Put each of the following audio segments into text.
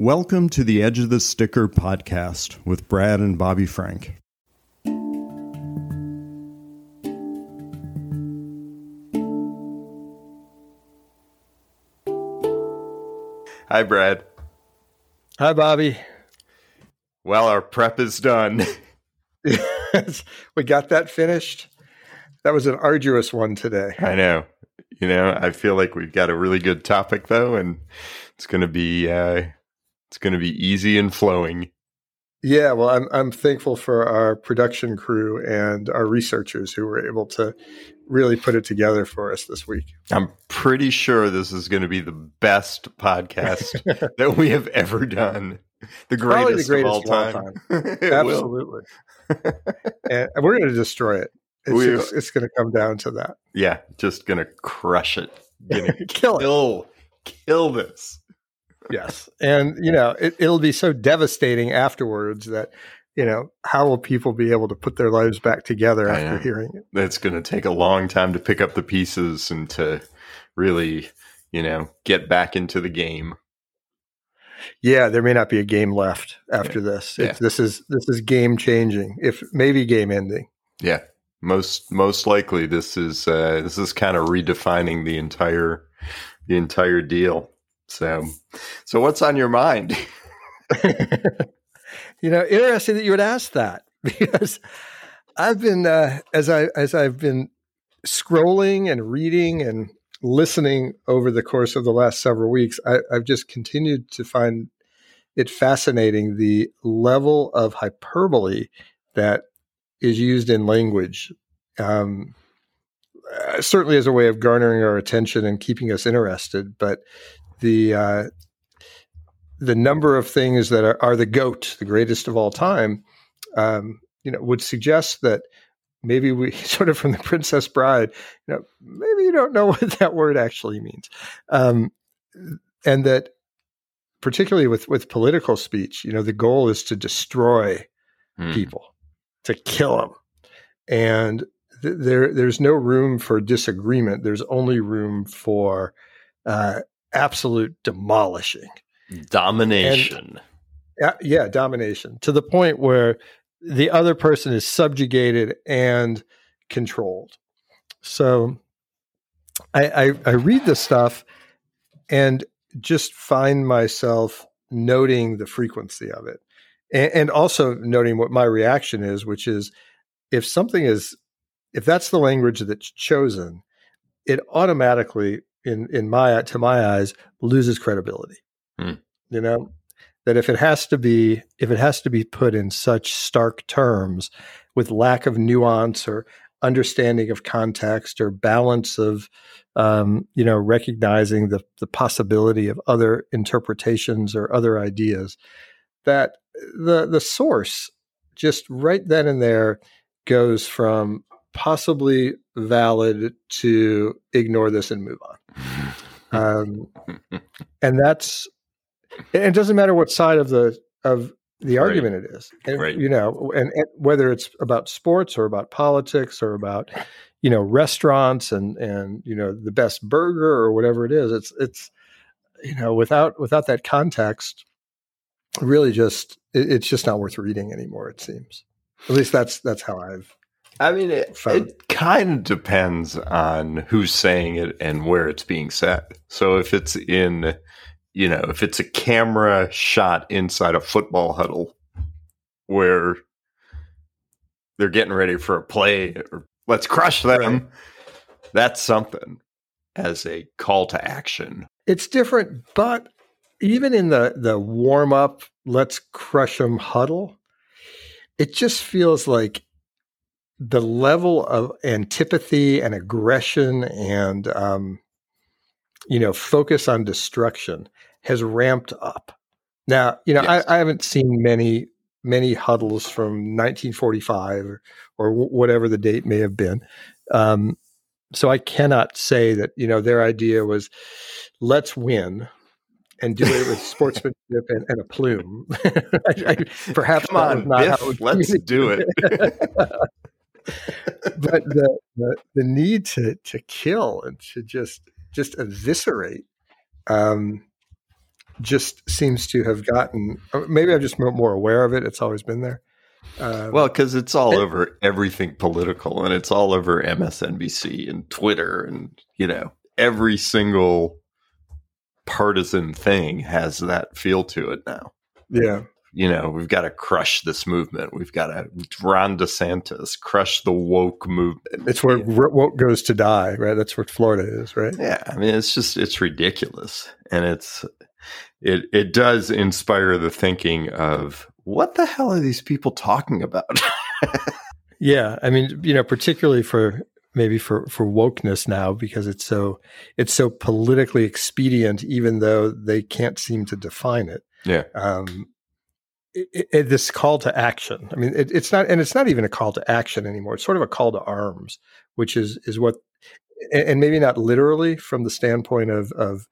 Welcome to the Edge of the Sticker podcast with Brad and Bobby Frank. Hi, Brad. Hi, Bobby. Well, our prep is done. we got that finished. That was an arduous one today. I know. You know, I feel like we've got a really good topic though, and it's going to be uh, it's going to be easy and flowing. Yeah, well, I'm I'm thankful for our production crew and our researchers who were able to really put it together for us this week. I'm pretty sure this is going to be the best podcast that we have ever done. The greatest, the greatest of all time. All time. Absolutely. and we're going to destroy it. It's, we, just, it's going to come down to that. Yeah, just going to crush it. Gonna kill, kill, kill this. Yes, and you know it, it'll be so devastating afterwards that you know how will people be able to put their lives back together after hearing it? It's going to take a long time to pick up the pieces and to really, you know, get back into the game. Yeah, there may not be a game left after yeah. this. Yeah. This is this is game changing, if maybe game ending. Yeah, most most likely this is uh, this is kind of redefining the entire the entire deal. So, so what's on your mind? you know, interesting that you would ask that because I've been uh, as I as I've been scrolling and reading and listening over the course of the last several weeks, I, I've just continued to find it fascinating the level of hyperbole that is used in language. Um, uh, certainly as a way of garnering our attention and keeping us interested, but the uh, the number of things that are, are, the goat, the greatest of all time, um, you know, would suggest that maybe we sort of from the Princess Bride, you know, maybe you don't know what that word actually means, um, and that particularly with with political speech, you know, the goal is to destroy mm. people, to kill them, and th- there there's no room for disagreement. There's only room for uh, absolute demolishing, domination. And, uh, yeah, domination to the point where the other person is subjugated and controlled. So I, I, I read this stuff and just find myself noting the frequency of it and, and also noting what my reaction is, which is if something is if that's the language that's chosen, it automatically in in my to my eyes loses credibility. Hmm. You know that if it has to be if it has to be put in such stark terms with lack of nuance or understanding of context or balance of um, you know recognizing the the possibility of other interpretations or other ideas that the the source just right then and there goes from possibly valid to ignore this and move on. Um, and that's it doesn't matter what side of the of the argument it is, and, right. you know, and, and, whether it's about sports or about politics or about you know restaurants and and you know the best burger or whatever it is, it's it's you know without without that context, really just it, it's just not worth reading anymore. It seems. At least that's that's how I've I mean, it, it kind of depends on who's saying it and where it's being said. So if it's in, you know, if it's a camera shot inside a football huddle where they're getting ready for a play or let's crush them, right. that's something as a call to action. It's different, but even in the the warm up, let's crush them huddle, it just feels like the level of antipathy and aggression and um, you know focus on destruction has ramped up. Now, you know, yes. I, I, haven't seen many many huddles from 1945 or, or whatever the date may have been. Um, so I cannot say that you know their idea was let's win and do it with sportsmanship and, and, a plume. I, I, perhaps come on, Biff, let's do it. but the, the, the need to to kill and to just just eviscerate um, just seems to have gotten. Maybe I'm just more aware of it. It's always been there. Um, well, because it's all it, over everything political, and it's all over MSNBC and Twitter, and you know every single partisan thing has that feel to it now. Yeah, you know, we've got to crush this movement. We've got to Ron DeSantis crush the woke movement. It's where woke goes to die, right? That's where Florida is, right? Yeah, I mean, it's just it's ridiculous, and it's it it does inspire the thinking of what the hell are these people talking about? yeah, I mean, you know, particularly for maybe for for wokeness now because it's so it's so politically expedient, even though they can't seem to define it. Yeah. Um, it, it, this call to action. I mean, it, it's not, and it's not even a call to action anymore. It's sort of a call to arms, which is is what, and maybe not literally from the standpoint of of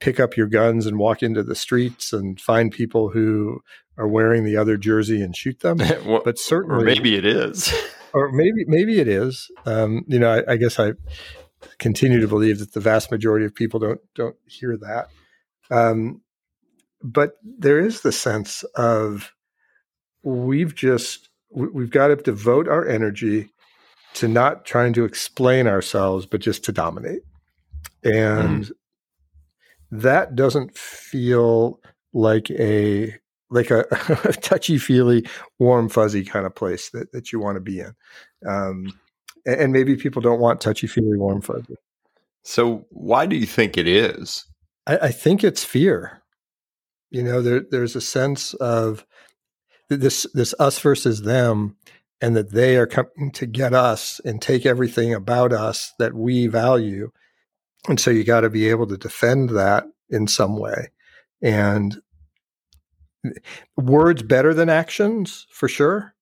pick up your guns and walk into the streets and find people who are wearing the other jersey and shoot them. well, but certainly, or maybe it is, or maybe maybe it is. Um, you know, I, I, guess I continue to believe that the vast majority of people don't don't hear that. Um, but there is the sense of we've just we've got to devote our energy to not trying to explain ourselves, but just to dominate, and. Mm that doesn't feel like a like a, a touchy feely, warm fuzzy kind of place that, that you want to be in. Um, and, and maybe people don't want touchy feely, warm fuzzy. So why do you think it is? I, I think it's fear. You know, there, there's a sense of this this us versus them, and that they are coming to get us and take everything about us that we value and so you got to be able to defend that in some way. And words better than actions for sure.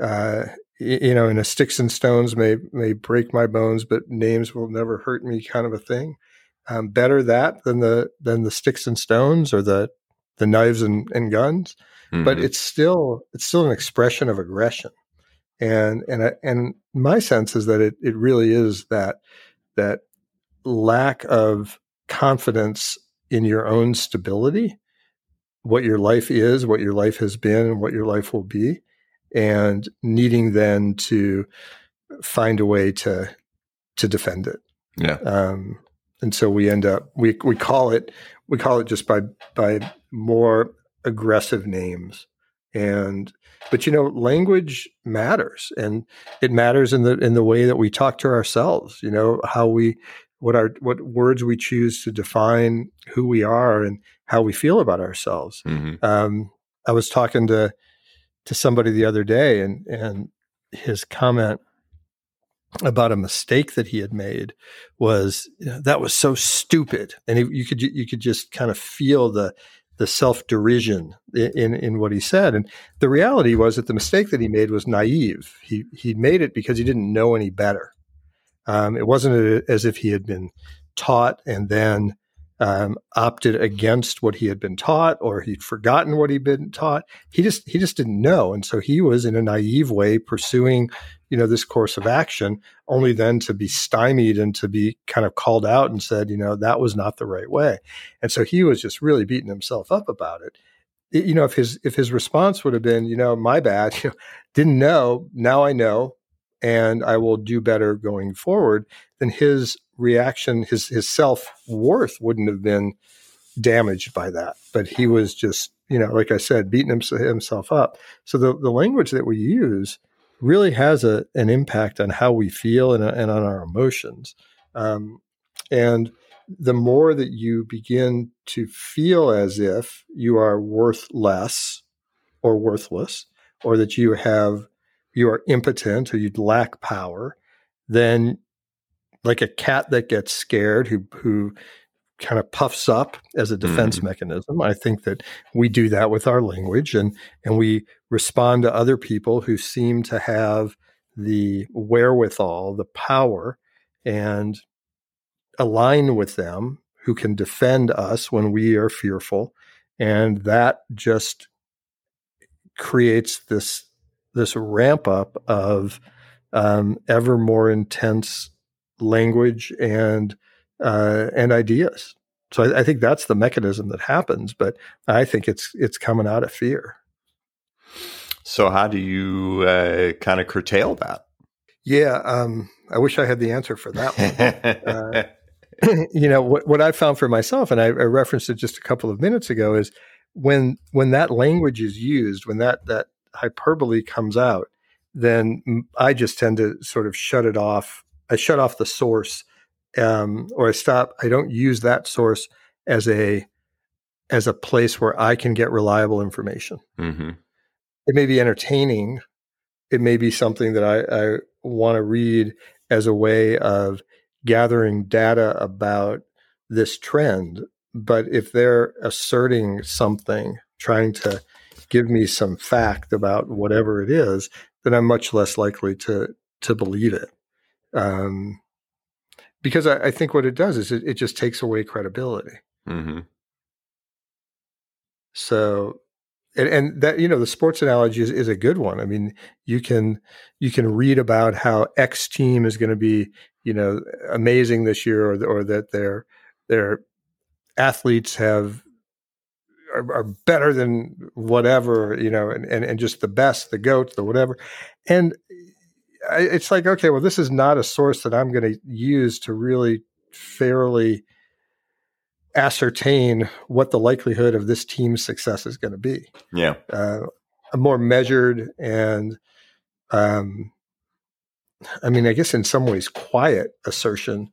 Uh, you know, in a sticks and stones may may break my bones, but names will never hurt me kind of a thing. Um, better that than the than the sticks and stones or the the knives and, and guns. Mm-hmm. But it's still it's still an expression of aggression. And and I, and my sense is that it it really is that that lack of confidence in your own stability, what your life is, what your life has been, and what your life will be, and needing then to find a way to to defend it. Yeah. Um, and so we end up we we call it we call it just by by more aggressive names and but you know language matters and it matters in the in the way that we talk to ourselves you know how we what our what words we choose to define who we are and how we feel about ourselves. Mm-hmm. Um, I was talking to to somebody the other day, and and his comment about a mistake that he had made was you know, that was so stupid, and he, you could you could just kind of feel the the self derision in in what he said. And the reality was that the mistake that he made was naive. He he made it because he didn't know any better. Um, it wasn't as if he had been taught and then um, opted against what he had been taught or he'd forgotten what he'd been taught. He just he just didn't know, and so he was in a naive way pursuing, you know, this course of action, only then to be stymied and to be kind of called out and said, you know, that was not the right way, and so he was just really beating himself up about it. you know, if his if his response would have been, you know, my bad, you didn't know, now I know, and I will do better going forward, then his reaction, his his self worth wouldn't have been damaged by that. But he was just, you know, like I said, beating himself up. So the, the language that we use really has a, an impact on how we feel and, and on our emotions. Um, and the more that you begin to feel as if you are worth less or worthless, or that you have you are impotent or you lack power, then like a cat that gets scared who who kind of puffs up as a defense mm-hmm. mechanism. I think that we do that with our language and and we respond to other people who seem to have the wherewithal, the power and align with them who can defend us when we are fearful and that just creates this this ramp up of um, ever more intense language and uh, and ideas. So I, I think that's the mechanism that happens, but I think it's it's coming out of fear. So how do you uh, kind of curtail that? Yeah, um, I wish I had the answer for that one. uh, you know what, what I found for myself, and I, I, referenced it just a couple of minutes ago, is when when that language is used, when that that hyperbole comes out, then I just tend to sort of shut it off. I shut off the source, um, or I stop. I don't use that source as a as a place where I can get reliable information. Mm-hmm. It may be entertaining. It may be something that I, I want to read as a way of gathering data about this trend. But if they're asserting something, trying to give me some fact about whatever it is, then I'm much less likely to to believe it. Um, because I, I, think what it does is it, it just takes away credibility. Mm-hmm. So, and, and, that you know the sports analogy is, is a good one. I mean, you can you can read about how X team is going to be you know amazing this year, or or that their their athletes have are, are, better than whatever, you know, and, and, and just the best, the goats, the whatever. And I, it's like, okay, well, this is not a source that I'm going to use to really fairly ascertain what the likelihood of this team's success is going to be. Yeah. Uh, a more measured and, um, I mean, I guess in some ways, quiet assertion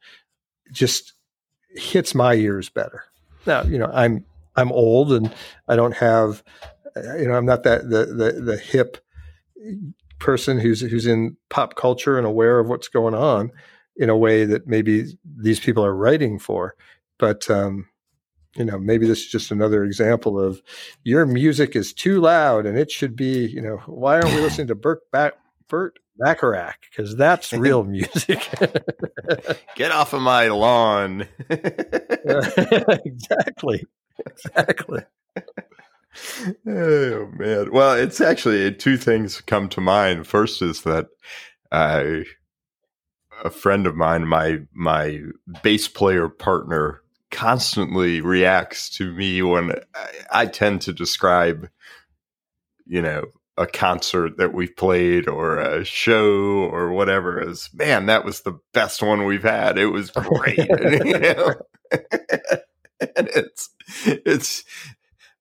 just hits my ears better. Now, you know, I'm I'm old and I don't have, you know, I'm not that the the, the hip person who's who's in pop culture and aware of what's going on in a way that maybe these people are writing for. But um, you know, maybe this is just another example of your music is too loud and it should be, you know, why aren't we listening to Burt back Burt Bacharach? Because that's real music. Get off of my lawn. exactly exactly. oh man. Well, it's actually two things come to mind. First is that uh, a friend of mine, my my bass player partner, constantly reacts to me when I, I tend to describe, you know, a concert that we've played or a show or whatever as man that was the best one we've had it was great you know? and it's it's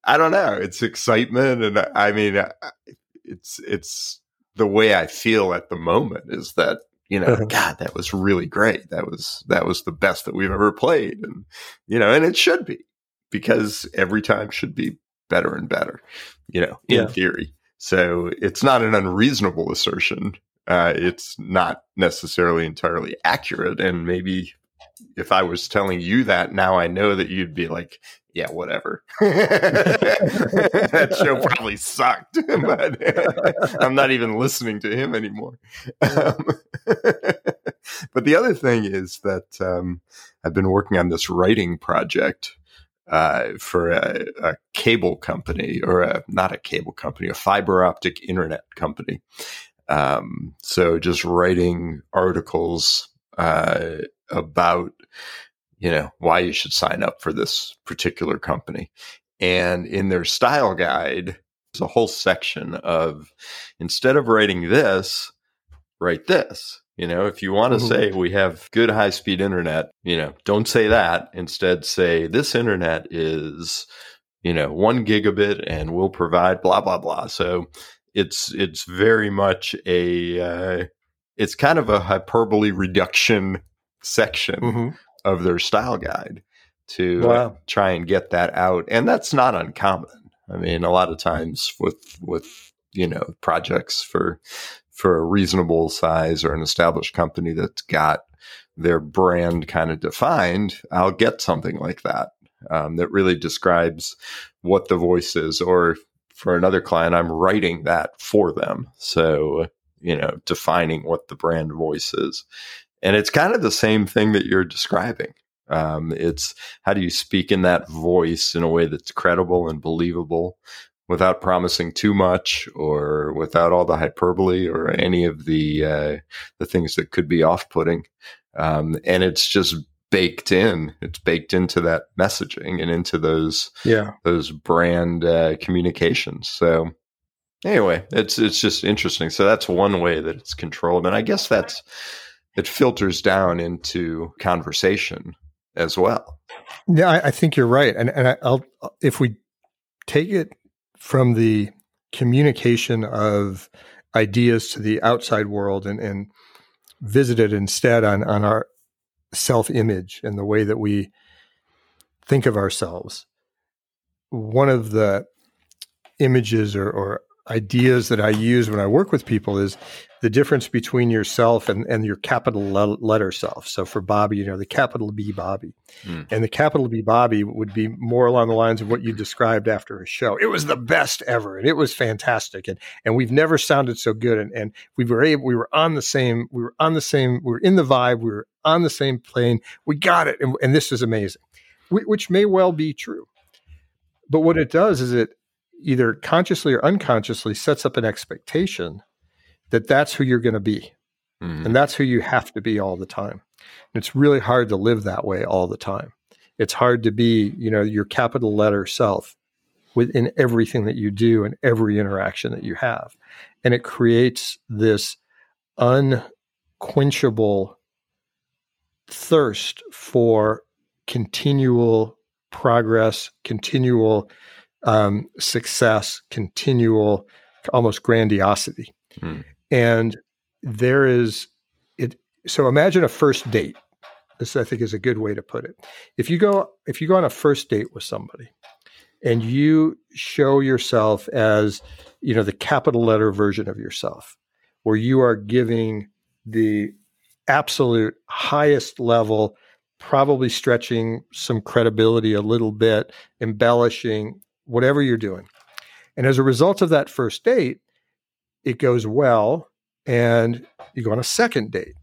I don't know. It's excitement, and I mean, it's it's the way I feel at the moment is that you know, uh-huh. God, that was really great. That was that was the best that we've ever played, and you know, and it should be because every time should be better and better. You know, in yeah. theory. So it's not an unreasonable assertion. Uh, it's not necessarily entirely accurate, and maybe if I was telling you that now, I know that you'd be like, yeah, whatever. that show probably sucked, but I'm not even listening to him anymore. Um, but the other thing is that um, I've been working on this writing project uh, for a, a, cable company, or a, not a cable company, a fiber optic internet company. Um, so just writing articles uh, about you know why you should sign up for this particular company. And in their style guide there's a whole section of instead of writing this write this. You know if you want to mm-hmm. say we have good high speed internet you know don't say that. Instead say this internet is you know 1 gigabit and we'll provide blah blah blah. So it's it's very much a uh, it's kind of a hyperbole reduction section mm-hmm. of their style guide to wow. try and get that out. And that's not uncommon. I mean, a lot of times with with you know projects for for a reasonable size or an established company that's got their brand kind of defined, I'll get something like that um, that really describes what the voice is. Or for another client, I'm writing that for them. So you know, defining what the brand voice is. And it's kind of the same thing that you're describing. Um, it's how do you speak in that voice in a way that's credible and believable without promising too much or without all the hyperbole or any of the uh, the things that could be off putting. Um, and it's just baked in. It's baked into that messaging and into those yeah those brand uh, communications. So anyway, it's it's just interesting. So that's one way that it's controlled, and I guess that's it filters down into conversation as well. Yeah, I, I think you're right, and and I, I'll if we take it from the communication of ideas to the outside world and and visit it instead on on our self image and the way that we think of ourselves. One of the images or, or ideas that I use when I work with people is the difference between yourself and, and your capital letter self. So for Bobby, you know, the capital B Bobby. Mm. And the capital B Bobby would be more along the lines of what you described after a show. It was the best ever and it was fantastic. And and we've never sounded so good. And and we were able we were on the same, we were on the same, we were in the vibe, we were on the same plane. We got it. And, and this is amazing. Which may well be true. But what it does is it either consciously or unconsciously sets up an expectation that that's who you're going to be. Mm-hmm. And that's who you have to be all the time. And it's really hard to live that way all the time. It's hard to be, you know, your capital letter self within everything that you do and every interaction that you have. And it creates this unquenchable thirst for continual progress, continual um, success, continual, almost grandiosity. Hmm. And there is it. So imagine a first date. This I think is a good way to put it. If you go if you go on a first date with somebody, and you show yourself as you know the capital letter version of yourself, where you are giving the absolute highest level probably stretching some credibility a little bit, embellishing, whatever you're doing. And as a result of that first date, it goes well and you go on a second date.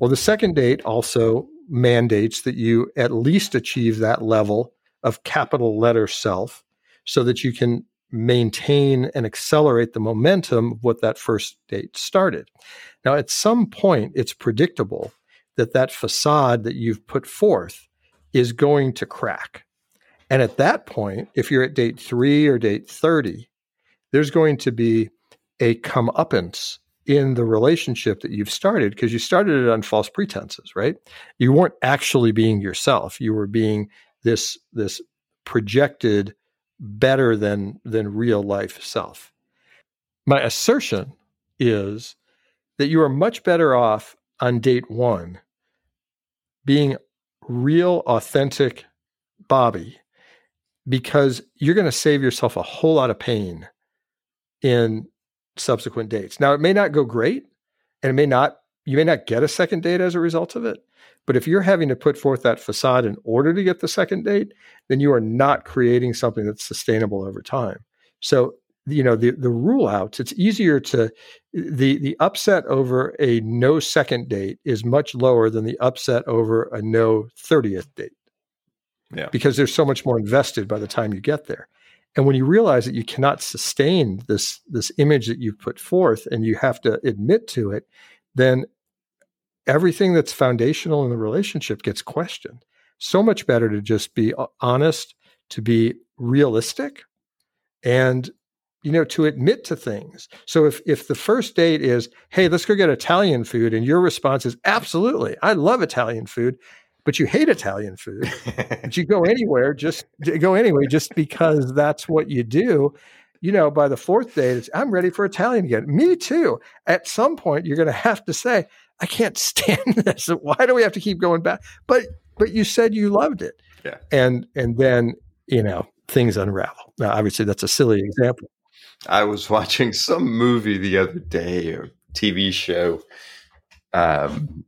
Well, the second date also mandates that you at least achieve that level of capital letter self so that you can maintain and accelerate the momentum of what that first date started. Now, at some point, it's predictable that that facade that you've put forth is going to crack. And at that point, if you're at date three or date 30, there's going to be a comeuppance in the relationship that you've started because you started it on false pretenses, right? You weren't actually being yourself. You were being this this projected better than than real life self. My assertion is that you are much better off on date 1 being real authentic Bobby because you're going to save yourself a whole lot of pain in subsequent dates. Now, it may not go great and it may not, you may not get a second date as a result of it. But if you're having to put forth that facade in order to get the second date, then you are not creating something that's sustainable over time. So, you know, the, the rule outs, it's easier to, the, the upset over a no second date is much lower than the upset over a no 30th date. Yeah. Because there's so much more invested by the time you get there. And when you realize that you cannot sustain this this image that you've put forth and you have to admit to it, then everything that's foundational in the relationship gets questioned. So much better to just be uh, honest, to be realistic, and you know to admit to things. So if if the first date is, "Hey, let's go get Italian food," and your response is, "Absolutely, I love Italian food," but you hate Italian food. but you go anywhere, just go anyway, just because that's what you do. You know, by the fourth date, I'm ready for Italian again. Me too. At some point, you're going to have to say, I can't stand this. Why do we have to keep going back? But but you said you loved it. Yeah. And and then, you know, things unravel. Now, obviously that's a silly example. I was watching some movie the other day or TV show um,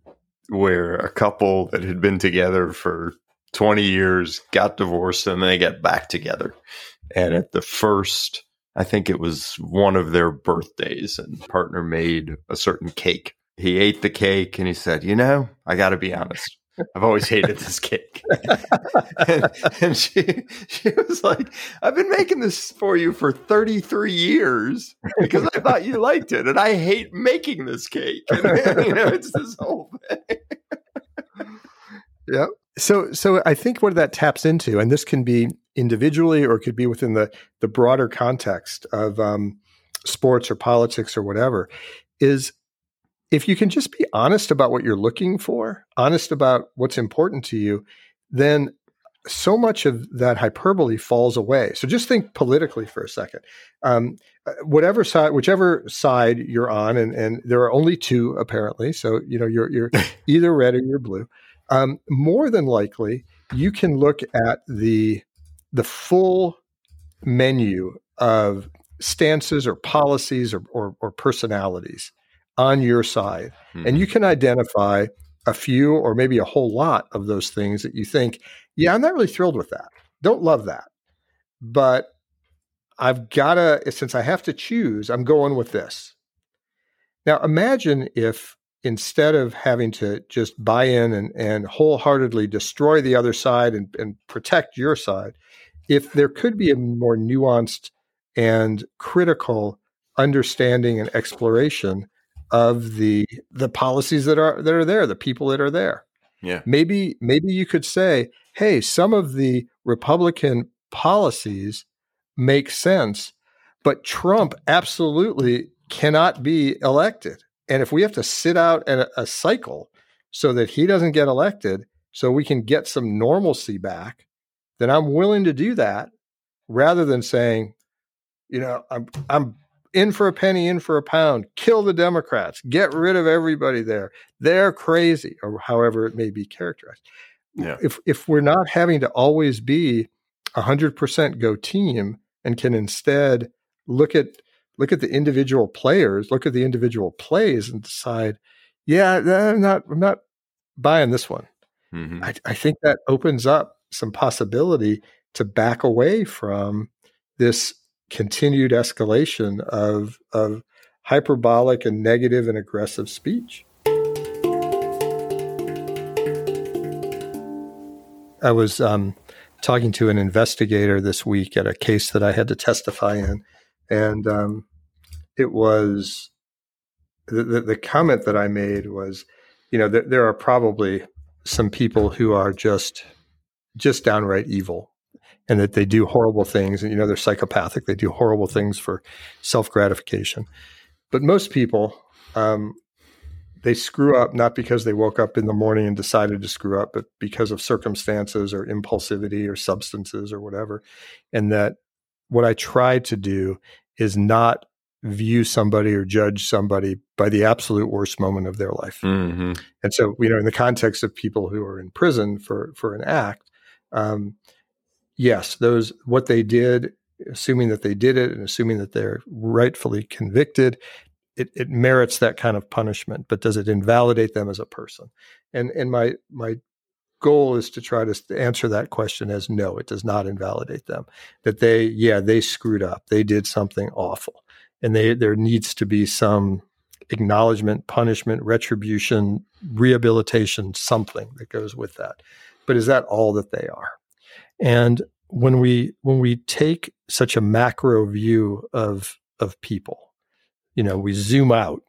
where a couple that had been together for 20 years got divorced and they got back together. And at the first, I think it was one of their birthdays, and partner made a certain cake. He ate the cake and he said, You know, I got to be honest. I've always hated this cake. and, and, she she was like, I've been making this for you for 33 years because I thought you liked it. And I hate making this cake. And, you know, it's this whole thing. Yep. so so I think what that taps into, and this can be individually or it could be within the the broader context of um, sports or politics or whatever, is if you can just be honest about what you're looking for, honest about what's important to you, then so much of that hyperbole falls away. So just think politically for a second. Um, uh, whatever side, whichever side you're on, and, and there are only two apparently. So you know you're you're either red or you're blue. Um, more than likely, you can look at the the full menu of stances or policies or, or, or personalities on your side, mm-hmm. and you can identify a few or maybe a whole lot of those things that you think, yeah, I'm not really thrilled with that. Don't love that. But I've got to, since I have to choose, I'm going with this. Now, imagine if instead of having to just buy in and, and wholeheartedly destroy the other side and, and protect your side, if there could be a more nuanced and critical understanding and exploration of the the policies that are that are there, the people that are there. Yeah. Maybe maybe you could say, hey, some of the Republican policies make sense, but Trump absolutely cannot be elected. And if we have to sit out a, a cycle so that he doesn't get elected, so we can get some normalcy back, then I'm willing to do that rather than saying, you know, I'm I'm in for a penny, in for a pound, kill the Democrats, get rid of everybody there. They're crazy, or however it may be characterized. Yeah. If if we're not having to always be hundred percent go team and can instead look at look at the individual players, look at the individual plays and decide, yeah, I'm not I'm not buying this one. Mm-hmm. I, I think that opens up some possibility to back away from this continued escalation of, of hyperbolic and negative and aggressive speech. I was um, talking to an investigator this week at a case that I had to testify in, and um, it was the, the, the, comment that I made was, you know, th- there are probably some people who are just just downright evil and that they do horrible things and you know they're psychopathic they do horrible things for self-gratification but most people um, they screw up not because they woke up in the morning and decided to screw up but because of circumstances or impulsivity or substances or whatever and that what i try to do is not view somebody or judge somebody by the absolute worst moment of their life mm-hmm. and so you know in the context of people who are in prison for for an act um, yes, those what they did, assuming that they did it and assuming that they're rightfully convicted, it, it merits that kind of punishment. But does it invalidate them as a person? And and my my goal is to try to answer that question as no, it does not invalidate them. That they, yeah, they screwed up. They did something awful. And they there needs to be some acknowledgement, punishment, retribution, rehabilitation, something that goes with that. But is that all that they are? And when we when we take such a macro view of of people, you know, we zoom out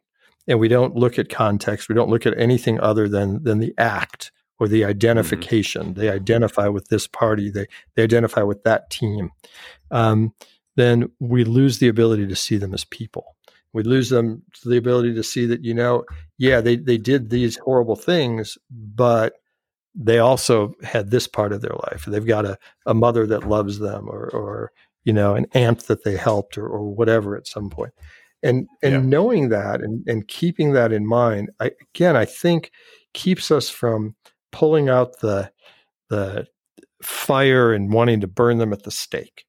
and we don't look at context, we don't look at anything other than than the act or the mm-hmm. identification. Mm-hmm. They identify with this party, they they identify with that team. Um, then we lose the ability to see them as people. We lose them the ability to see that, you know, yeah, they, they did these horrible things, but they also had this part of their life. They've got a, a mother that loves them or, or, you know, an aunt that they helped or, or whatever at some point. And, and yeah. knowing that and, and keeping that in mind, I, again, I think keeps us from pulling out the, the fire and wanting to burn them at the stake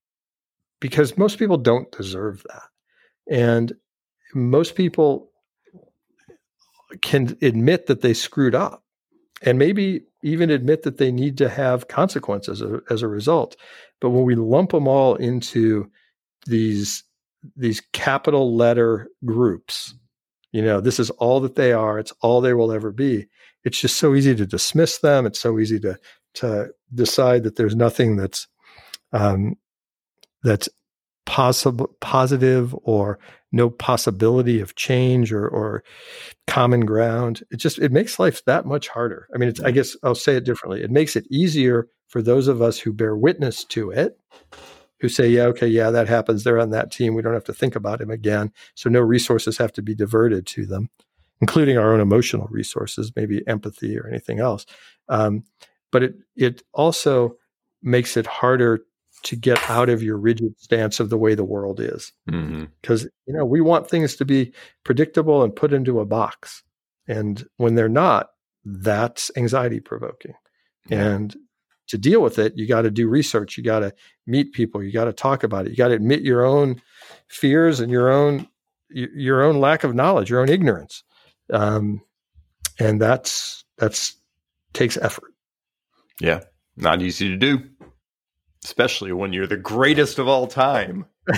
because most people don't deserve that. And most people can admit that they screwed up and maybe even admit that they need to have consequences as a, as a result. But when we lump them all into these these capital letter groups, you know, this is all that they are. It's all they will ever be. It's just so easy to dismiss them. It's so easy to to decide that there's nothing that's um, that's possible positive or no possibility of change or, or common ground. It just it makes life that much harder. I mean it's, i guess i'll say it differently. It makes it easier for those of us who bear witness to it who say yeah okay yeah that happens. They're on that team. We don't have to think about him again. So no resources have to be diverted to them including our own emotional resources maybe empathy or anything else. Um, but it it also makes it harder to get out of your rigid stance of the way the world is. Because mm-hmm. you know we want things to be predictable and put into a box. And when they're not that's anxiety provoking. Yeah. and to deal with it you got to do research you got to meet people you got to talk about it you got to admit your own fears and your own your own lack of knowledge your own ignorance. Um, and that's that's takes effort. Yeah not easy to do especially when you're the greatest of all time.